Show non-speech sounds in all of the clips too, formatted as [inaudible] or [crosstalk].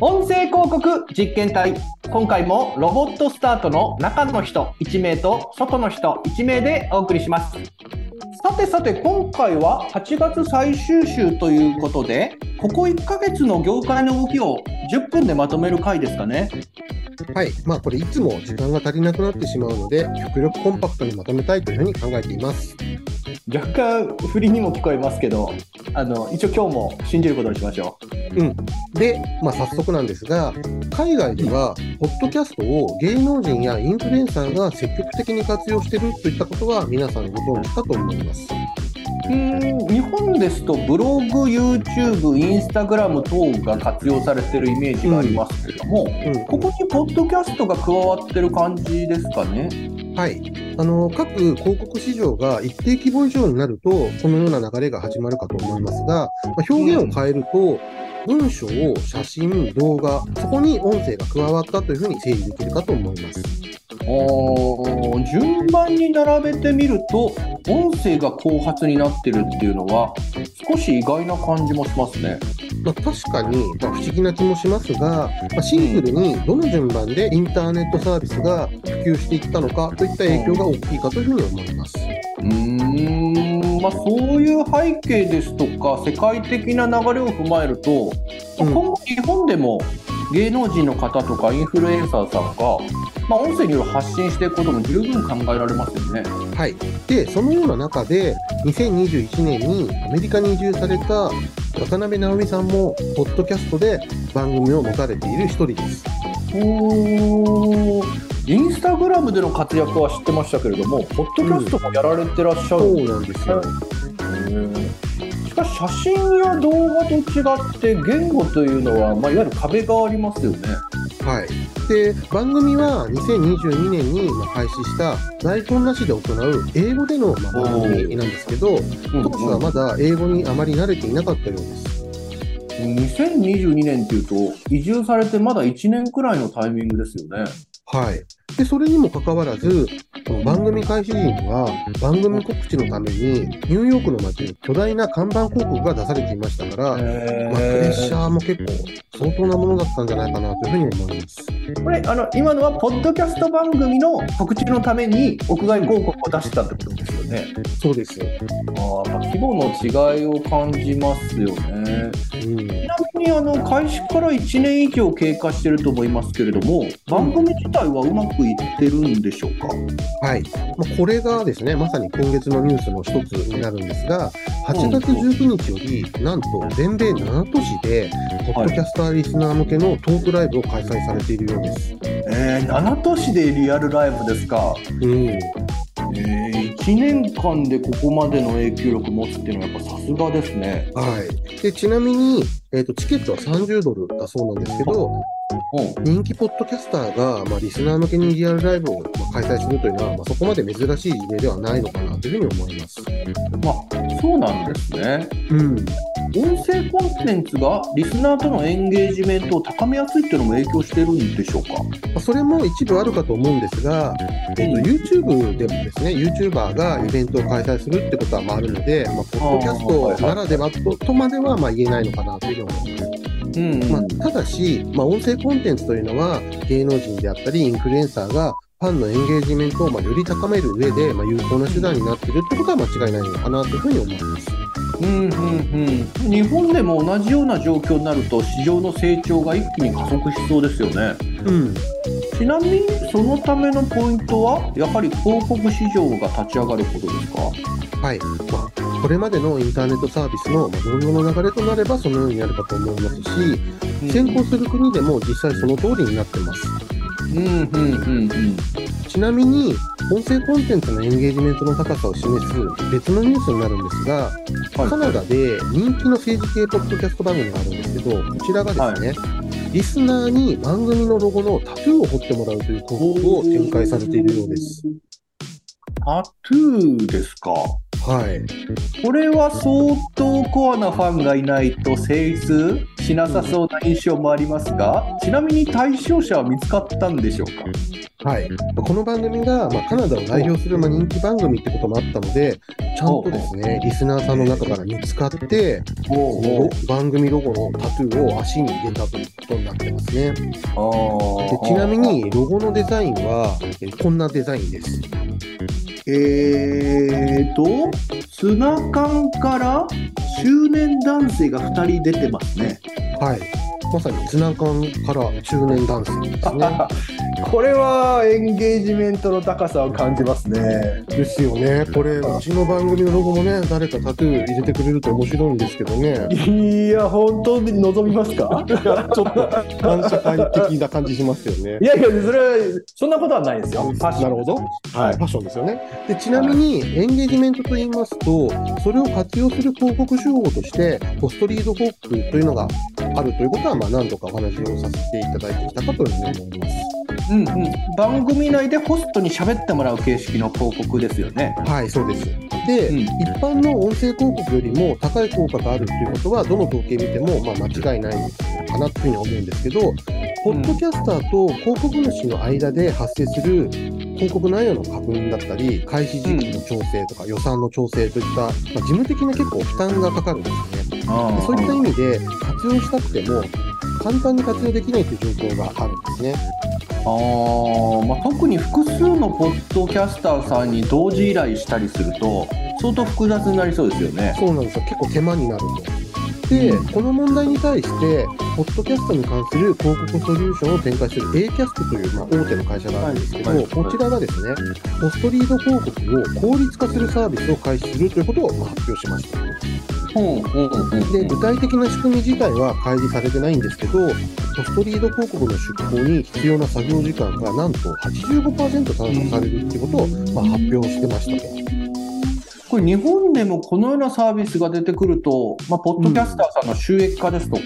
音声広告実験体今回もロボットスタートの中の人1名と外の人1名でお送りしますさてさて今回は8月最終週ということでここ1ヶ月の業界の動きを10分でまとめる回ですかねはい。まあ、これ、いつも時間が足りなくなってしまうので、極力コンパクトにまとめたいというふうに考えています。若干振りにも聞こえますけどあの一応今日も信じることにしましょうん。で、まあ、早速なんですが、海外では、ポッドキャストを芸能人やインフルエンサーが積極的に活用しているといったことは、皆さんご存知かと思います。うーん日本ですとブログ YouTube インスタグラム等が活用されてるイメージがありますけれども、うん。ここにポッドキャストが加わってる感じですかね？はい。あの、各広告市場が一定規模以上になると、このような流れが始まるかと思いますが、まあ、表現を変えると、文章、写真、動画、そこに音声が加わったというふうに整理できるかと思います。おー順番に並べてみると音声が後発になってるっていうのは少し意外な感じもしますねまあ、確かに、まあ、不思議な気もしますが、まあ、シンプルにどの順番でインターネットサービスが普及していったのかといった影響が大きいかというふうに思います。うーんまあそういう背景ですとか世界的な流れを踏まえると、まあうん今後日本でも芸能人の方とかインフルエンサーさんが、まあ、音声による発信していくことも十分考えられますよね。はい。で、そのような中で、2021年にアメリカに移住された渡辺直美さんも、ポッドキャストで番組を持たれている一人です。おインスタグラムでの活躍は知ってましたけれども、ポッドキャストもやられてらっしゃるそんですうなんですよ。しかし写真や動画と違って言語というのは、まあ、いわゆる壁がありますよね。はい。で、番組は2022年にまあ開始した台本なしで行う英語でのまあ番組なんですけど、当初はまだ英語にあまり慣れていなかったようです。2022年っていうと移住されてまだ1年くらいのタイミングですよね。はい。で、それにもかかわらず、この番組開始時には、番組告知のために、ニューヨークの街に巨大な看板広告が出されていましたから、まあ、プレッシャーも結構相当なものだったんじゃないかなというふうに思います。これあの今のはポッドキャスト番組の告知のために屋外広告を出したってことですよね。そうです。ああ規模の違いを感じますよね。うん。ちなみにあの開始から1年以上経過してると思いますけれども番組自体はうまくいってるんでしょうか、はい。まあ、これがですね、まさに今月のニュースの一つになるんですが、8月19日より、なんと全米7都市で、ポッドキャスターリスナー向けのトークライブを開催されているようです。えー、7都市でリアルライブですか、うん。えー、1年間でここまでの影響力持つっていうのはやっぱさすがですね。はい。で、ちなみに、えっ、と、チケットは30ドルだそうなんですけど、うん人気ポッドキャスターが、まあ、リスナー向けにリアルライブをまあ開催するというのは、まあ、そこまで珍しい事例ではないのかなというふうに思います。まあそうなんですね。うん。音声コンテンツがリスナーとのエンゲージメントを高めやすいっていうのも影響してるんでしょうか？まあ、それも一部あるかと思うんですが、えっと YouTube でもですね、YouTuber がイベントを開催するってことはまああるので、まあ、ポッドキャストならではととまではまあ言えないのかなというふうに思います。うんまあ、ただし、まあ、音声コンテンツというのは芸能人であったりインフルエンサーがファンのエンゲージメントをまあより高める上で、まあ、有効な手段になっているってことは間違いないのかなというふうに思います。うんうんうん、日本でも同じような状況になると市場の成長が一気に加速しそうですよね。うん。ちなみにそのためのポイントはやはり広告市場が立ち上がることですか？はい。まあ、これまでのインターネットサービスのまあ今後の流れとなればそのようになるかと思いますし、先行する国でも実際その通りになってます。うんうんうんうん。ちなみに、音声コンテンツのエンゲージメントの高さを示す別のニュースになるんですが、はいカナダで人気の政治系ポッドキャスト番組があるんですけど、こちらがですね、リスナーに番組のロゴのタトゥーを彫ってもらうという広告を展開されているようです。タトゥーですか？はい。これは相当コアなファンがいないと成立しなさそうな印象もありますがちなみに対象者は見つかったんでしょうか？はい、この番組が、まあ、カナダを代表する、まあ、人気番組ってこともあったので、ちゃんとですね、リスナーさんの中から見つかって、番組ロゴのタトゥーを足に入れたということになってますね。でちなみに、ロゴのデザインは、えーこんなデザインです。えーと、ツナ缶から中年男性が2人出てますね。はい。まさにツナ缶から中年男性ですね。[laughs] これはエンゲージメントの高さを感じますね。ですよね。これ、うちの番組のロゴもね、誰かタトゥー入れてくれると面白いんですけどね。いや、本当に望みますか？[laughs] ちょっと反社会的な感じしますよねい。やいや、それは、そんなことはないですよ。なるほど。はいファッションですよね。で、ちなみに、エンゲージメントと言いますと、それを活用する広告手法として、ポストリード広告というのがあるということは、まあ、何度かお話をさせていただいてきたかと思います。うんうん、番組内でホストに喋ってもらう形式の広告ですよね。はい、そうです。で、うん一般の音声広告よりも高い効果があるということは、どの統計見ても、まあ、間違いないかなというふうに思うんですけど、ポッドキャスターと広告主の間で発生する広告内容の確認だったり、開始時期の調整とか予算の調整といった、まあ、事務的な結構負担がかかるんですよね。そういった意味で活用したくても、簡単に活用できないという状況があるんですね。あーまあ、特に複数のポッドキャスターさんに同時依頼したりすると相当複雑になりそうですよね。そうなんですよ。結構手間になると。で、この問題に対して、ポッドキャストに関する広告ソリューションを展開する Acast という、まあ、大手の会社があるんですけど、はいはいこちらがですね、ポストリード広告を効率化するサービスを開始するということをまあ発表しました。で、具体的な仕組み自体は開示されてないんですけど、ポストリード広告の出稿に必要な作業時間がなんと85%短縮されるっていうことを、まあ、発表してましたと。これ日本でもこのようなサービスが出てくると、まあ、ポッドキャスターさんの収益化ですとか、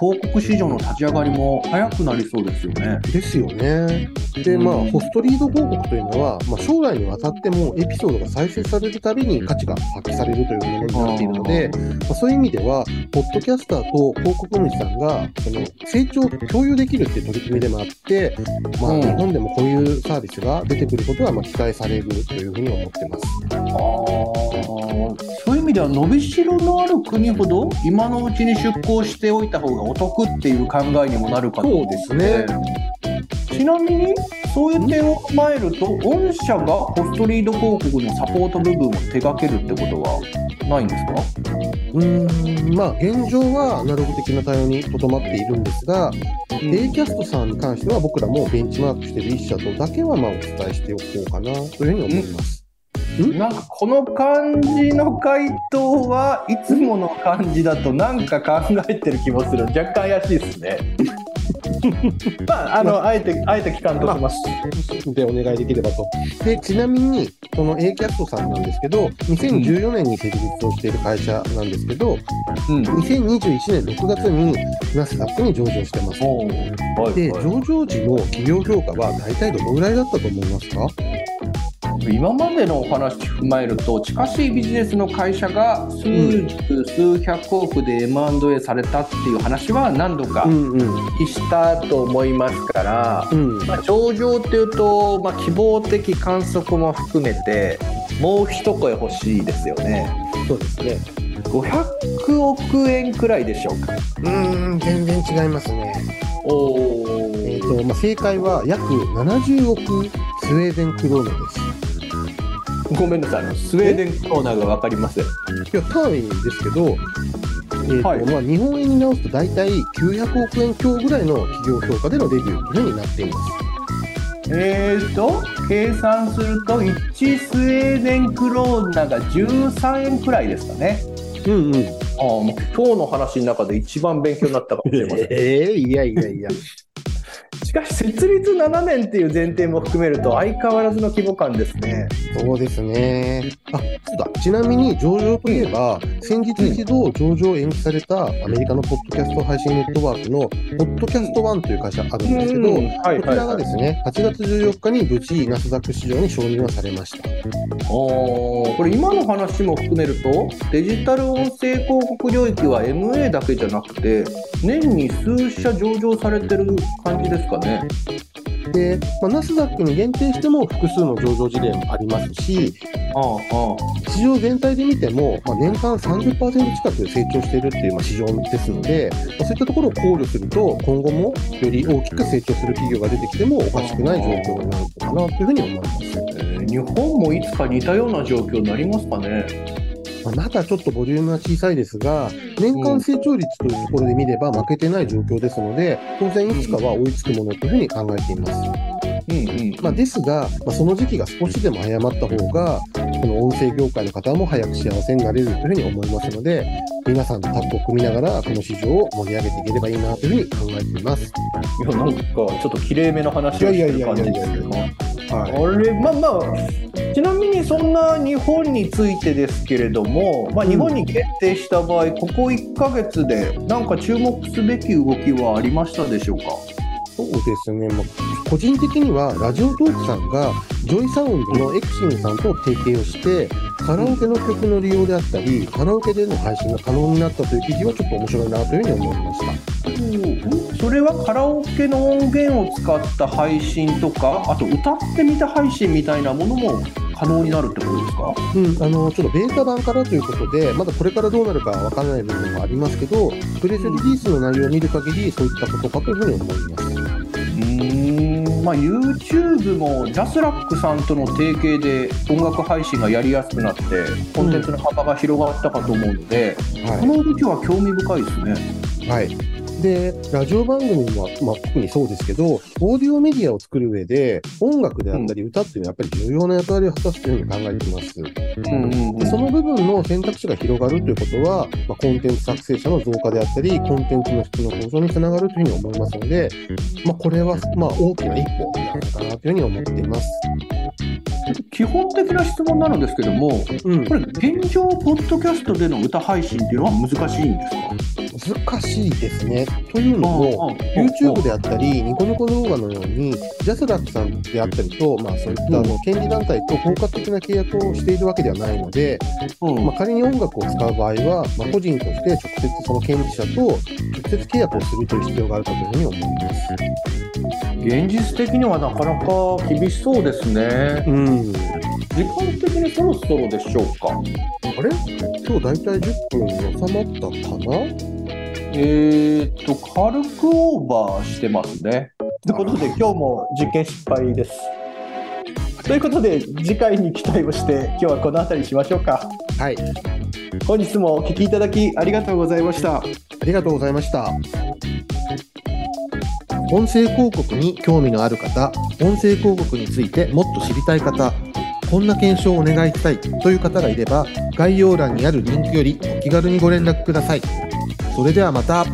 広告市場の立ち上がりも早くなりそうですよね。ですよね。で、まあ、うんホストリード広告というのは、まあ、将来にわたってもエピソードが再生されるたびに価値が発揮されるというものになっているので、まあ、そういう意味では、ポッドキャスターと広告主さんがその成長を共有できるっていう取り組みでもあって、まあ、うん日本でもこういうサービスが出てくることはまあ期待されるというふうに思ってます。そういう意味では伸びしろのある国ほど今のうちに出向しておいた方がお得っていう考えにもなるかと思そうですね。ちなみにそういう点を踏まえると御社がポストリード広告のサポート部分を手掛けるってことはないんですか？うーん、まあ、現状はアナログ的な対応にとどまっているんですが、A キャストさんに関しては僕らもベンチマークしている一社とだけはまあお伝えしておこうかなというふうに思います。なんかこの感じの回答はいつもの感じだとなんか考えてる気もする。若干怪しいですね。[laughs] まああのあ。えてあえて期間とします、でお願いできればと。で、ちなみに、この A キャストさんなんですけど、2014年に設立をしている会社なんですけど、うん。2021年6月にナスダックに上場してます。はいで、はい。上場時の企業評価は大体どのぐらいだったと思いますか？今までのお話踏まえると近しいビジネスの会社が数十、数百億で M&A されたっていう話は何度か。聞きしたと思いますから、うん。まあ、上場っていうと、まあ、希望的観測も含めてもう一声欲しいですよねそうですね。500億円くらいでしょうかうーん、全然違いますね。おえっ、と、まあ、正解は約70億スウェーデンクローネです。ごめんなさいあのスウェーデンクローナーが分かりませんいや、単位ですけど、えーとはいまあ、日本円に直すと大体900億円強ぐらいの企業評価でのデビューというふうになっています。えーと計算すると1スウェーデンクローナーが13円くらいですかねうんうん。ああもう今日の話の中で一番勉強になったかもしれません [laughs] ええいやいやいや。しかし設立7年っていう前提も含めると相変わらずの規模感ですねそうですね。あ、そうだ。ちなみに上場といえば、先日一度上場延期されたアメリカのポッドキャスト配信ネットワークの、ポッドキャストワンという会社あるんですけど、はいこちらがですね、8月14日に無事ナスダック市場に承認はされました。おーこれ今の話も含めるとデジタル音声広告領域は MA だけじゃなくて年に数社上場されてる感じですかねで、まあ、ナスダックに限定しても複数の上場事例もありますし、ああ市場全体で見ても、まあ、年間30%近く成長しているっていうまあ市場ですので、まあ、そういったところを考慮すると、今後もより大きく成長する企業が出てきてもおかしくない状況になるのかなというふうに思います。えー日本もいつか似たような状況になりますかね。まあまだちょっとボリュームは小さいですが、年間成長率というところで見れば負けてない状況ですので、当然いつかは追いつくものというふうに考えています。うんうん。まあ、ですが、まあ、その時期が少しでも早まった方が、この音声業界の方も早く幸せになれるというふうに思いますので、皆さんとタッグを組みながら、この市場を盛り上げていければいいなというふうに考えています。いや、なんか、ちょっときれいめの話をしてる感じですけど。はあれ、まあまあ、ちなみにそんな日本についてですけれども、まあ、うん日本に限定した場合、ここ1ヶ月で、なんか注目すべき動きはありましたでしょうか？そうですね、まあ、個人的にはラジオトークさんがジョイサウンドのエクシングさんと提携をしてカラオケの曲の利用であったりカラオケでの配信が可能になったという記事はちょっと面白いなというふうに思いました。それはカラオケの音源を使った配信とか、あと歌ってみた配信みたいなものも可能になるってことですか？うん、あのちょっとベータ版からということで、まだこれからどうなるかわからない部分もありますけど、プレスリリースの内容を見る限り、そういったことかというふうに思います。うーん、まあ、YouTube もジャスラックさんとの提携で音楽配信がやりやすくなって、コンテンツの幅が広がったかと思うので、こはの動きは興味深いですね。い、はいでラジオ番組は、まあ、特にそうですけど、オーディオメディアを作る上で、音楽であったり歌っていうのはやっぱり重要な役割を果たすというふうに考えています。うんうんでその部分の選択肢が広がるということは、まあ、コンテンツ作成者の増加であったり、コンテンツの質の向上につながるというふうに思いますので、まあ、これはまあ大きな一歩なのかなというふうに思っています。基本的な質問なのですけども、うん。これ、現状、ポッドキャストでの歌配信っていうのは難しいんですか？難しいですね。というのも、YouTube であったり、ニコニコ動画のように、ジャスラックさんであったりと、まあ、そういったあの権利団体と包括的な契約をしているわけではないので、うん。まあ、仮に音楽を使う場合は、まあ、個人として直接その権利者と直接契約をするという必要があるかというふうに思います。現実的にはなかなか厳しそうですね。うん。時間的にそろそろでしょうか。あれ？今日だいたい10分に収まったかな？えー、っと、軽くオーバーしてますね。ということで、今日も実験失敗です。ということで、次回に期待をして、今日はこの辺りにしましょうか。はい。本日もお聞きいただきありがとうございました。ありがとうございました。音声広告に興味のある方、音声広告についてもっと知りたい方、こんな検証をお願いしたいという方がいれば、概要欄にあるリンクよりお気軽にご連絡ください。それではまた。